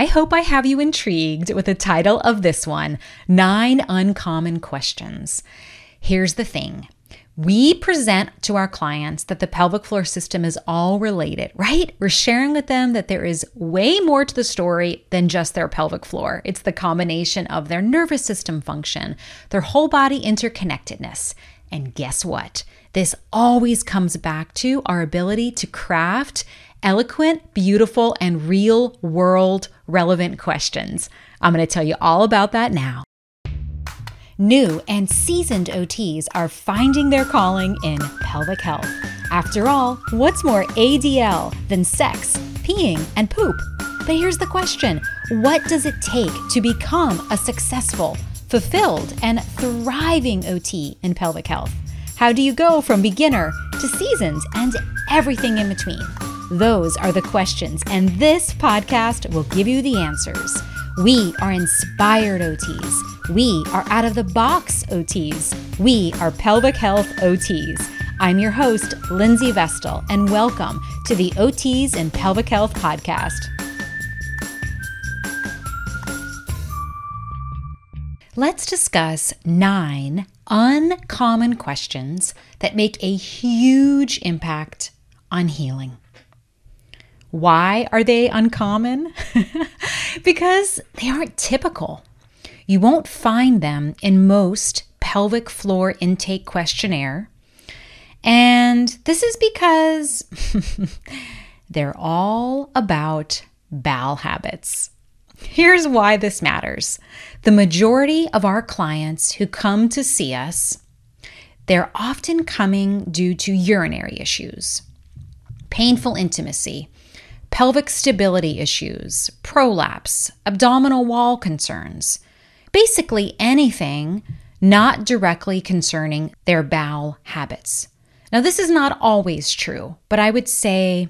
I hope I have you intrigued with the title of this one Nine Uncommon Questions. Here's the thing we present to our clients that the pelvic floor system is all related, right? We're sharing with them that there is way more to the story than just their pelvic floor. It's the combination of their nervous system function, their whole body interconnectedness. And guess what? This always comes back to our ability to craft eloquent, beautiful, and real world relevant questions. I'm going to tell you all about that now. New and seasoned OTs are finding their calling in pelvic health. After all, what's more ADL than sex, peeing, and poop? But here's the question What does it take to become a successful, fulfilled, and thriving OT in pelvic health? How do you go from beginner to seasoned and everything in between? Those are the questions, and this podcast will give you the answers. We are inspired OTs. We are out of the box OTs. We are pelvic health OTs. I'm your host, Lindsey Vestal, and welcome to the OTs and Pelvic Health podcast. Let's discuss nine uncommon questions that make a huge impact on healing. Why are they uncommon? because they aren't typical. You won't find them in most pelvic floor intake questionnaire. And this is because they're all about bowel habits. Here's why this matters. The majority of our clients who come to see us, they're often coming due to urinary issues, painful intimacy, pelvic stability issues, prolapse, abdominal wall concerns, basically anything not directly concerning their bowel habits. Now, this is not always true, but I would say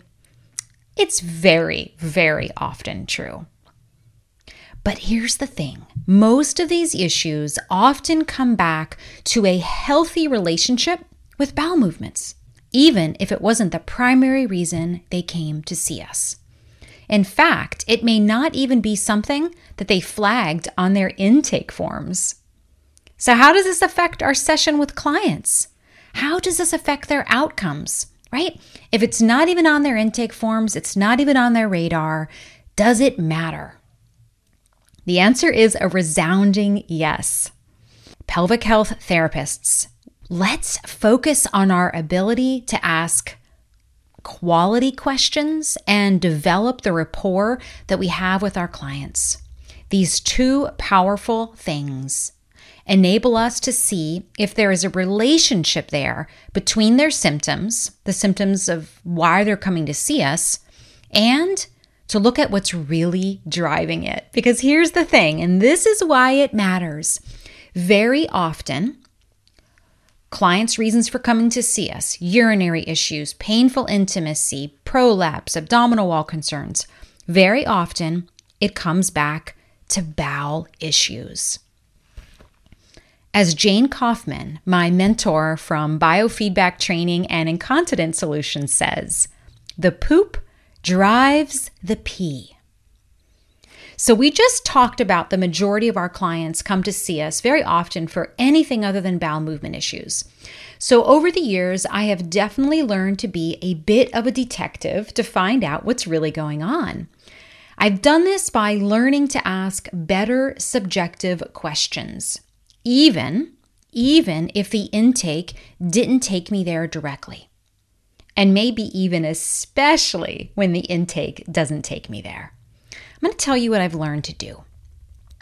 it's very, very often true. But here's the thing most of these issues often come back to a healthy relationship with bowel movements even if it wasn't the primary reason they came to see us. In fact, it may not even be something that they flagged on their intake forms. So, how does this affect our session with clients? How does this affect their outcomes, right? If it's not even on their intake forms, it's not even on their radar, does it matter? The answer is a resounding yes. Pelvic health therapists let's focus on our ability to ask quality questions and develop the rapport that we have with our clients. These two powerful things enable us to see if there is a relationship there between their symptoms, the symptoms of why they're coming to see us, and to look at what's really driving it. Because here's the thing, and this is why it matters. Very often, Clients' reasons for coming to see us urinary issues, painful intimacy, prolapse, abdominal wall concerns. Very often, it comes back to bowel issues. As Jane Kauffman, my mentor from biofeedback training and incontinence solutions, says, the poop drives the pee. So, we just talked about the majority of our clients come to see us very often for anything other than bowel movement issues. So, over the years, I have definitely learned to be a bit of a detective to find out what's really going on. I've done this by learning to ask better subjective questions, even even if the intake didn't take me there directly. And maybe even especially when the intake doesn't take me there. I'm going to tell you what I've learned to do.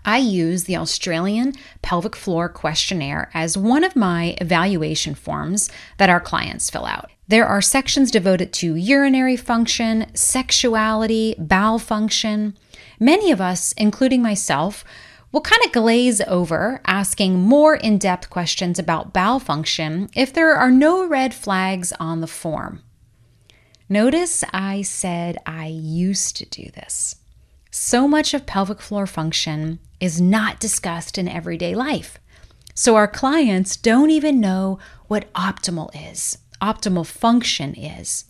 I use the Australian Pelvic Floor Questionnaire as one of my evaluation forms that our clients fill out. There are sections devoted to urinary function, sexuality, bowel function. Many of us, including myself, will kind of glaze over asking more in depth questions about bowel function if there are no red flags on the form. Notice I said I used to do this. So much of pelvic floor function is not discussed in everyday life. So our clients don't even know what optimal is, optimal function is.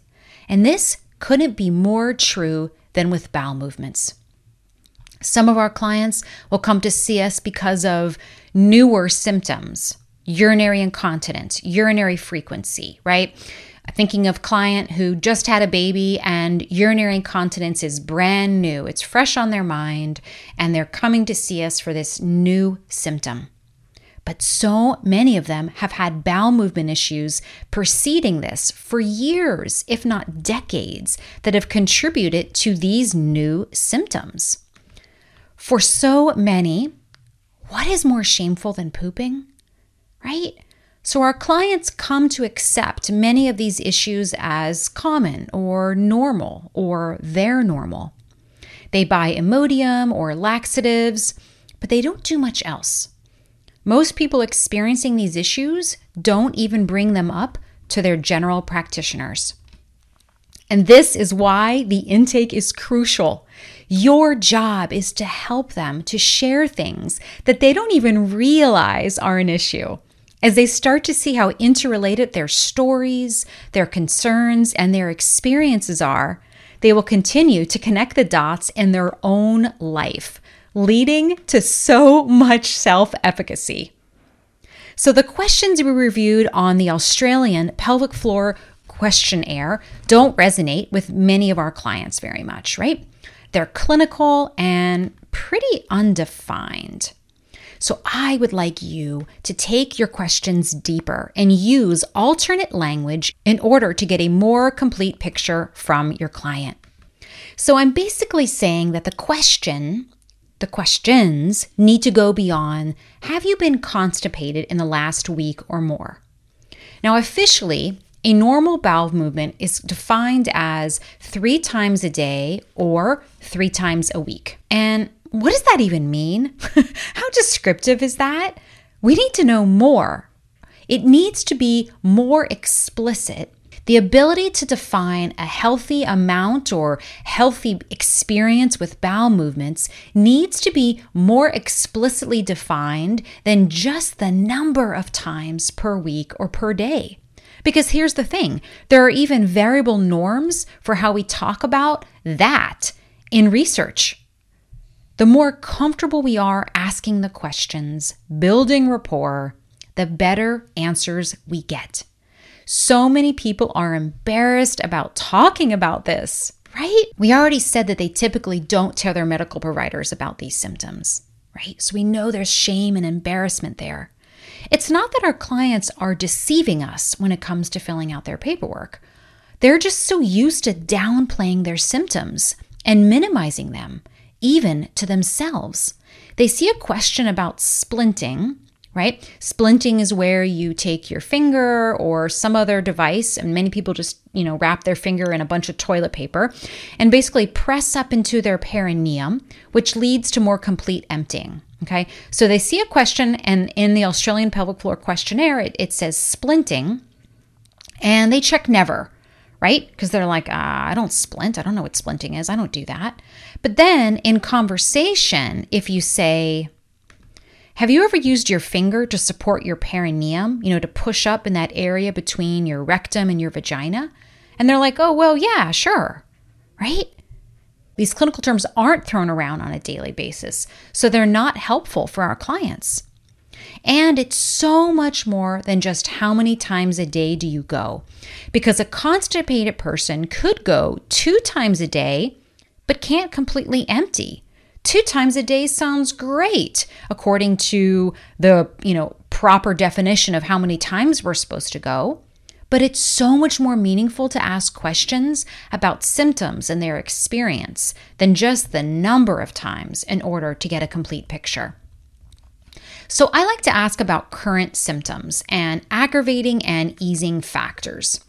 And this couldn't be more true than with bowel movements. Some of our clients will come to see us because of newer symptoms, urinary incontinence, urinary frequency, right? Thinking of client who just had a baby and urinary incontinence is brand new. It's fresh on their mind and they're coming to see us for this new symptom. But so many of them have had bowel movement issues preceding this for years, if not decades, that have contributed to these new symptoms. For so many, what is more shameful than pooping? Right? So, our clients come to accept many of these issues as common or normal or their normal. They buy Imodium or laxatives, but they don't do much else. Most people experiencing these issues don't even bring them up to their general practitioners. And this is why the intake is crucial. Your job is to help them to share things that they don't even realize are an issue. As they start to see how interrelated their stories, their concerns, and their experiences are, they will continue to connect the dots in their own life, leading to so much self efficacy. So, the questions we reviewed on the Australian pelvic floor questionnaire don't resonate with many of our clients very much, right? They're clinical and pretty undefined. So I would like you to take your questions deeper and use alternate language in order to get a more complete picture from your client. So I'm basically saying that the question, the questions need to go beyond have you been constipated in the last week or more? Now, officially, a normal bowel movement is defined as three times a day or three times a week. And what does that even mean? How descriptive is that? We need to know more. It needs to be more explicit. The ability to define a healthy amount or healthy experience with bowel movements needs to be more explicitly defined than just the number of times per week or per day. Because here's the thing there are even variable norms for how we talk about that in research. The more comfortable we are asking the questions, building rapport, the better answers we get. So many people are embarrassed about talking about this, right? We already said that they typically don't tell their medical providers about these symptoms, right? So we know there's shame and embarrassment there. It's not that our clients are deceiving us when it comes to filling out their paperwork. They're just so used to downplaying their symptoms and minimizing them even to themselves. They see a question about splinting, right? Splinting is where you take your finger or some other device, and many people just, you know, wrap their finger in a bunch of toilet paper and basically press up into their perineum, which leads to more complete emptying. Okay, so they see a question, and in the Australian pelvic floor questionnaire, it, it says splinting, and they check never right? Because they're like, ah, I don't splint. I don't know what splinting is. I don't do that. But then in conversation, if you say, have you ever used your finger to support your perineum, you know, to push up in that area between your rectum and your vagina? And they're like, oh, well, yeah, sure, right? These clinical terms aren't thrown around on a daily basis, so they're not helpful for our clients. And it's so much more than just how many times a day do you go. Because a constipated person could go two times a day, but can't completely empty. Two times a day sounds great according to the, you know, proper definition of how many times we're supposed to go. But it's so much more meaningful to ask questions about symptoms and their experience than just the number of times in order to get a complete picture. So I like to ask about current symptoms and aggravating and easing factors.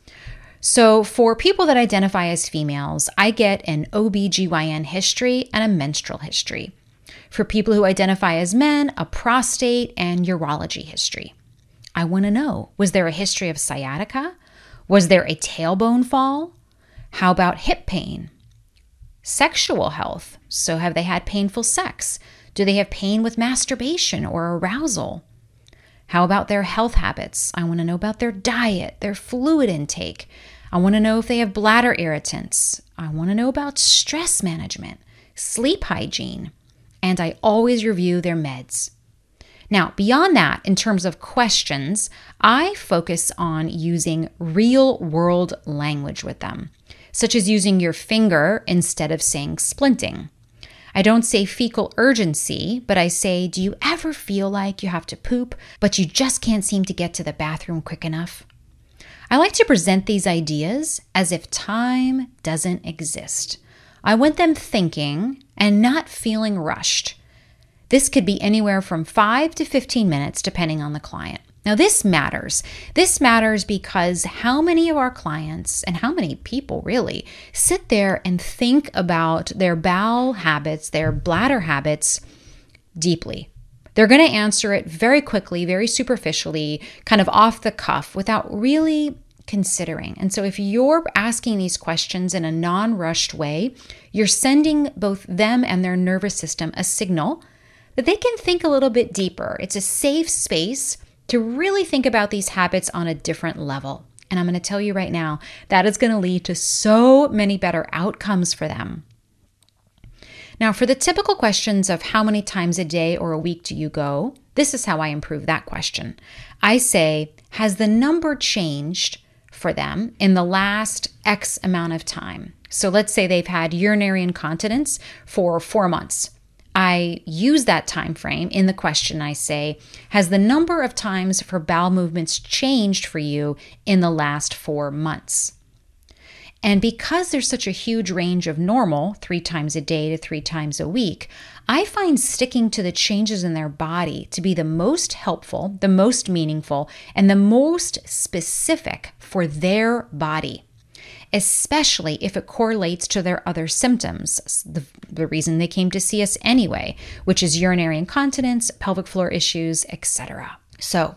So, for people that identify as females, I get an OBGYN history and a menstrual history. For people who identify as men, a prostate and urology history. I want to know was there a history of sciatica? Was there a tailbone fall? How about hip pain? Sexual health. So, have they had painful sex? Do they have pain with masturbation or arousal? How about their health habits? I want to know about their diet, their fluid intake. I want to know if they have bladder irritants. I want to know about stress management, sleep hygiene, and I always review their meds. Now, beyond that, in terms of questions, I focus on using real world language with them, such as using your finger instead of saying splinting. I don't say fecal urgency, but I say, Do you ever feel like you have to poop, but you just can't seem to get to the bathroom quick enough? I like to present these ideas as if time doesn't exist. I want them thinking and not feeling rushed. This could be anywhere from 5 to 15 minutes, depending on the client. Now, this matters. This matters because how many of our clients and how many people really sit there and think about their bowel habits, their bladder habits deeply. They're going to answer it very quickly, very superficially, kind of off the cuff without really considering. And so, if you're asking these questions in a non rushed way, you're sending both them and their nervous system a signal that they can think a little bit deeper. It's a safe space to really think about these habits on a different level. And I'm going to tell you right now, that is going to lead to so many better outcomes for them. Now, for the typical questions of how many times a day or a week do you go, this is how I improve that question. I say, has the number changed for them in the last X amount of time? So let's say they've had urinary incontinence for four months. I use that time frame in the question I say, has the number of times for bowel movements changed for you in the last 4 months? And because there's such a huge range of normal, 3 times a day to 3 times a week, I find sticking to the changes in their body to be the most helpful, the most meaningful, and the most specific for their body especially if it correlates to their other symptoms, the, the reason they came to see us anyway, which is urinary incontinence, pelvic floor issues, etc. So,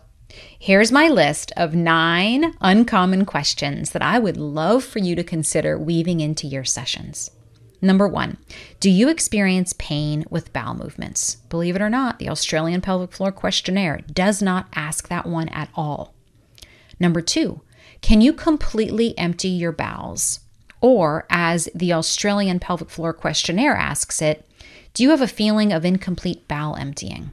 Here's my list of nine uncommon questions that I would love for you to consider weaving into your sessions. Number one, do you experience pain with bowel movements? Believe it or not, the Australian Pelvic Floor Questionnaire does not ask that one at all. Number two, can you completely empty your bowels? Or, as the Australian Pelvic Floor Questionnaire asks it, do you have a feeling of incomplete bowel emptying?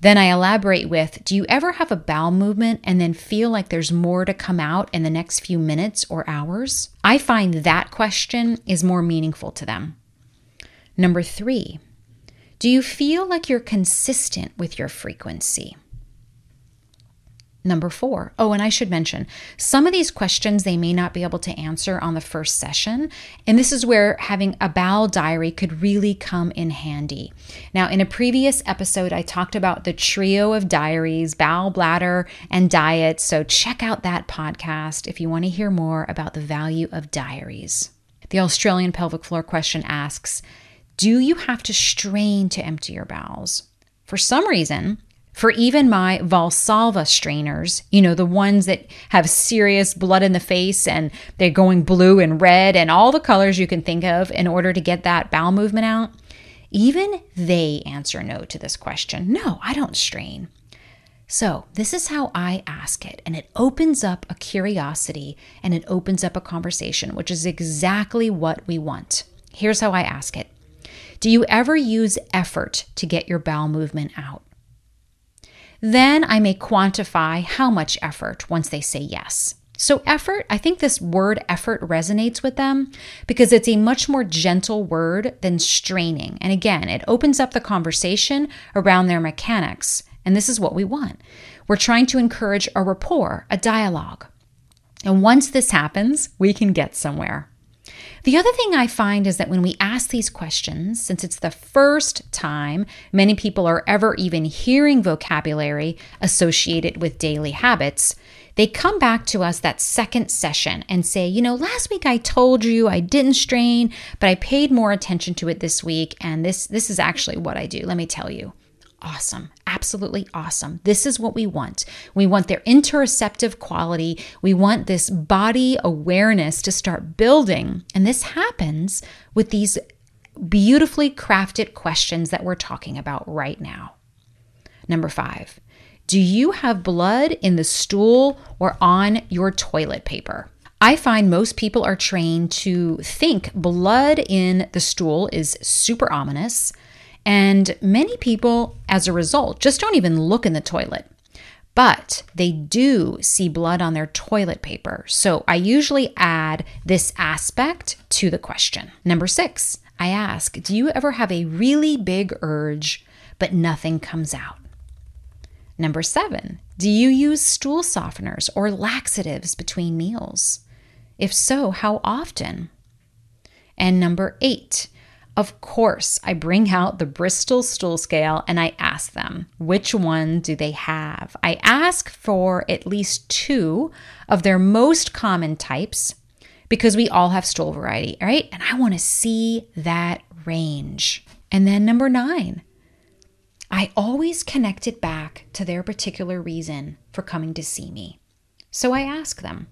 Then I elaborate with Do you ever have a bowel movement and then feel like there's more to come out in the next few minutes or hours? I find that question is more meaningful to them. Number three, do you feel like you're consistent with your frequency? Number four. Oh, and I should mention some of these questions they may not be able to answer on the first session. And this is where having a bowel diary could really come in handy. Now, in a previous episode, I talked about the trio of diaries bowel, bladder, and diet. So check out that podcast if you want to hear more about the value of diaries. The Australian pelvic floor question asks Do you have to strain to empty your bowels? For some reason, for even my Valsalva strainers, you know, the ones that have serious blood in the face and they're going blue and red and all the colors you can think of in order to get that bowel movement out, even they answer no to this question. No, I don't strain. So, this is how I ask it, and it opens up a curiosity and it opens up a conversation, which is exactly what we want. Here's how I ask it Do you ever use effort to get your bowel movement out? Then I may quantify how much effort once they say yes. So, effort, I think this word effort resonates with them because it's a much more gentle word than straining. And again, it opens up the conversation around their mechanics. And this is what we want. We're trying to encourage a rapport, a dialogue. And once this happens, we can get somewhere. The other thing I find is that when we ask these questions, since it's the first time many people are ever even hearing vocabulary associated with daily habits, they come back to us that second session and say, you know, last week I told you I didn't strain, but I paid more attention to it this week, and this this is actually what I do. Let me tell you awesome. Absolutely awesome. This is what we want. We want their interoceptive quality. We want this body awareness to start building. And this happens with these beautifully crafted questions that we're talking about right now. Number five, do you have blood in the stool or on your toilet paper? I find most people are trained to think blood in the stool is super ominous And many people, as a result, just don't even look in the toilet. But they do see blood on their toilet paper. So I usually add this aspect to the question. Number six, I ask, do you ever have a really big urge, but nothing comes out? Number seven, do you use stool softeners or laxatives between meals? If so, how often? And number eight, of course, I bring out the Bristol stool scale and I ask them, which one do they have? I ask for at least two of their most common types because we all have stool variety, right? And I want to see that range. And then number nine, I always connect it back to their particular reason for coming to see me. So I ask them,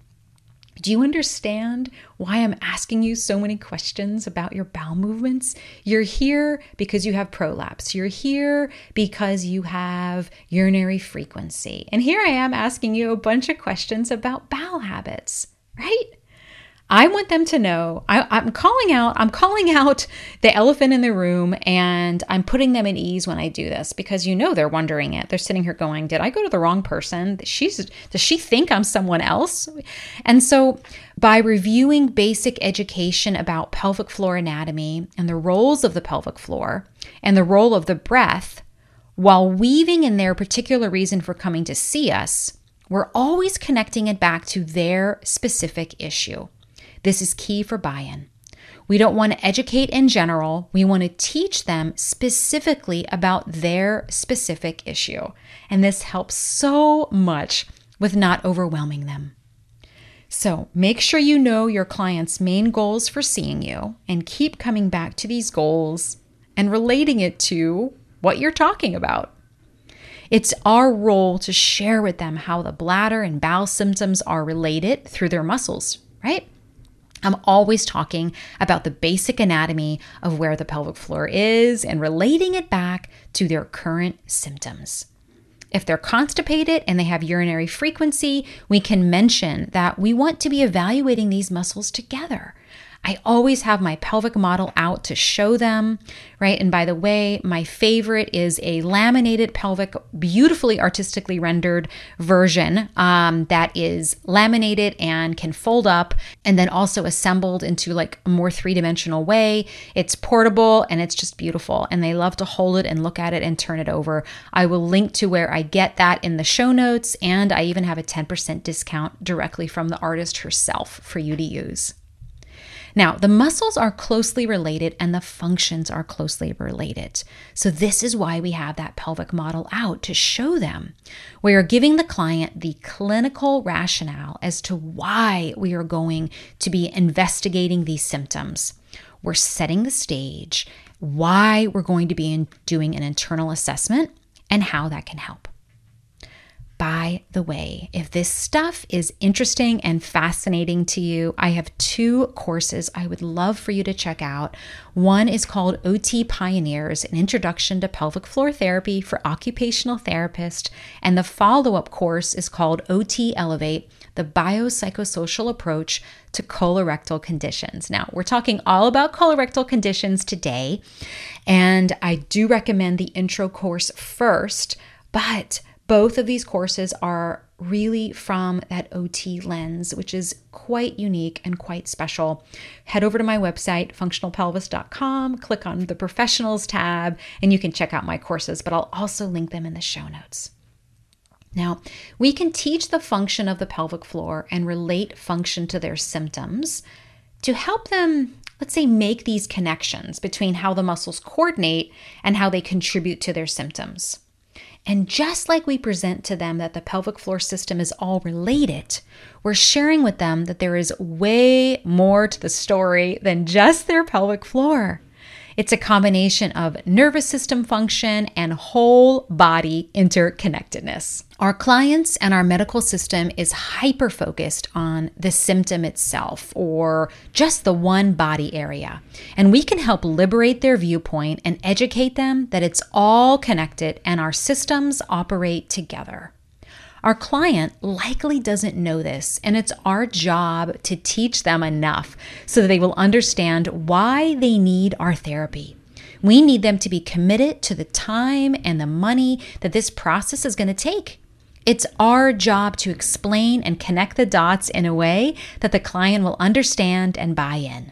do you understand why I'm asking you so many questions about your bowel movements? You're here because you have prolapse. You're here because you have urinary frequency. And here I am asking you a bunch of questions about bowel habits, right? I want them to know I, am calling out, I'm calling out the elephant in the room and I'm putting them at ease when I do this because you know they're wondering it. They're sitting here going, Did I go to the wrong person? She's does she think I'm someone else? And so by reviewing basic education about pelvic floor anatomy and the roles of the pelvic floor and the role of the breath, while weaving in their particular reason for coming to see us, we're always connecting it back to their specific issue. This is key for buy in. We don't want to educate in general. We want to teach them specifically about their specific issue. And this helps so much with not overwhelming them. So make sure you know your client's main goals for seeing you and keep coming back to these goals and relating it to what you're talking about. It's our role to share with them how the bladder and bowel symptoms are related through their muscles, right? I'm always talking about the basic anatomy of where the pelvic floor is and relating it back to their current symptoms. If they're constipated and they have urinary frequency, we can mention that we want to be evaluating these muscles together. I always have my pelvic model out to show them, right? And by the way, my favorite is a laminated pelvic, beautifully artistically rendered version um, that is laminated and can fold up and then also assembled into like a more three dimensional way. It's portable and it's just beautiful. And they love to hold it and look at it and turn it over. I will link to where I get that in the show notes. And I even have a 10% discount directly from the artist herself for you to use. Now, the muscles are closely related and the functions are closely related. So, this is why we have that pelvic model out to show them. We are giving the client the clinical rationale as to why we are going to be investigating these symptoms. We're setting the stage, why we're going to be doing an internal assessment, and how that can help. By the way, if this stuff is interesting and fascinating to you, I have two courses I would love for you to check out. One is called OT Pioneers An Introduction to Pelvic Floor Therapy for Occupational Therapists, and the follow up course is called OT Elevate the biopsychosocial approach to colorectal conditions. Now, we're talking all about colorectal conditions today, and I do recommend the intro course first, but both of these courses are really from that OT lens, which is quite unique and quite special. Head over to my website, functionalpelvis.com, click on the professionals tab, and you can check out my courses, but I'll also link them in the show notes. Now, we can teach the function of the pelvic floor and relate function to their symptoms to help them, let's say, make these connections between how the muscles coordinate and how they contribute to their symptoms. And just like we present to them that the pelvic floor system is all related, we're sharing with them that there is way more to the story than just their pelvic floor. It's a combination of nervous system function and whole body interconnectedness. Our clients and our medical system is hyper focused on the symptom itself or just the one body area. And we can help liberate their viewpoint and educate them that it's all connected and our systems operate together. Our client likely doesn't know this, and it's our job to teach them enough so that they will understand why they need our therapy. We need them to be committed to the time and the money that this process is going to take. It's our job to explain and connect the dots in a way that the client will understand and buy in.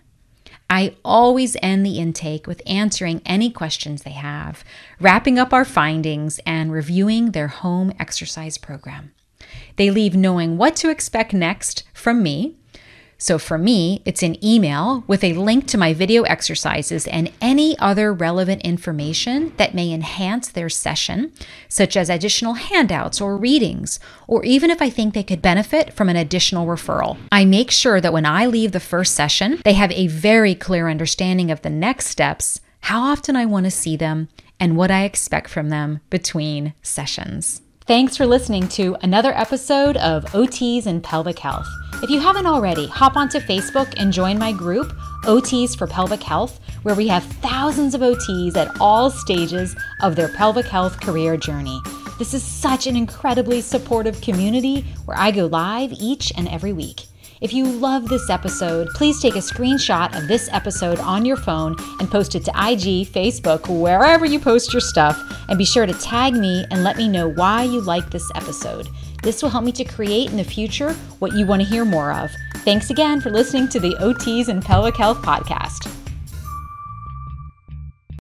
I always end the intake with answering any questions they have, wrapping up our findings, and reviewing their home exercise program. They leave knowing what to expect next from me so for me, it's an email with a link to my video exercises and any other relevant information that may enhance their session, such as additional handouts or readings, or even if I think they could benefit from an additional referral. I make sure that when I leave the first session, they have a very clear understanding of the next steps, how often I want to see them, and what I expect from them between sessions. Thanks for listening to another episode of OTs and Pelvic Health. If you haven't already, hop onto Facebook and join my group, OTs for Pelvic Health, where we have thousands of OTs at all stages of their pelvic health career journey. This is such an incredibly supportive community where I go live each and every week. If you love this episode, please take a screenshot of this episode on your phone and post it to IG, Facebook, wherever you post your stuff, and be sure to tag me and let me know why you like this episode. This will help me to create in the future what you want to hear more of. Thanks again for listening to the OTs and Pelvic Health Podcast.